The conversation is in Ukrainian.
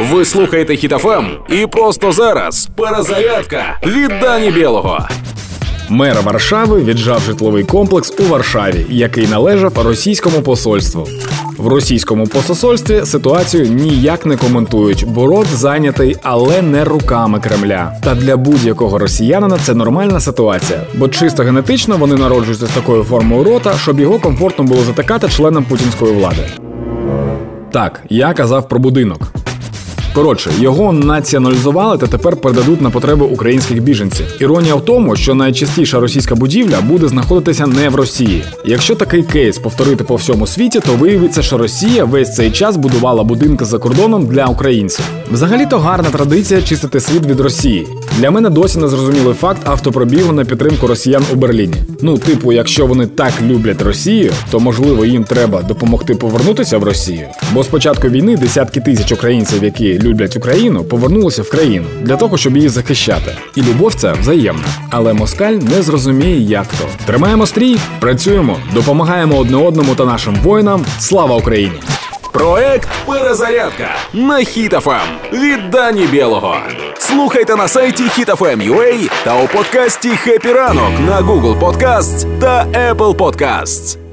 Ви слухаєте Хітофем і просто зараз перезарядка від Дані Білого. Мер Варшави віджав житловий комплекс у Варшаві, який належав російському посольству. В російському посольстві ситуацію ніяк не коментують, бо рот зайнятий, але не руками Кремля. Та для будь-якого росіянина це нормальна ситуація, бо чисто генетично вони народжуються з такою формою рота, щоб його комфортно було затикати членам путінської влади. Так, я казав про будинок. Коротше, його націоналізували та тепер передадуть на потреби українських біженців. Іронія в тому, що найчастіша російська будівля буде знаходитися не в Росії. Якщо такий кейс повторити по всьому світі, то виявиться, що Росія весь цей час будувала будинки за кордоном для українців. Взагалі-то гарна традиція чистити світ від Росії. Для мене досі не зрозумілий факт автопробігу на підтримку росіян у Берліні. Ну, типу, якщо вони так люблять Росію, то можливо їм треба допомогти повернутися в Росію. Бо з початку війни десятки тисяч українців, які люблять Україну, повернулися в країну для того, щоб її захищати. І любов ця взаємна. Але москаль не зрозуміє, як то. Тримаємо стрій, працюємо, допомагаємо одне одному та нашим воїнам. Слава Україні! Проект Перезарядка на Хітофем від Дані Білого. Слухайте на сайті HitFM.ua та у подкасті «Хеппі ранок» на Google Podcasts та Apple Podcasts.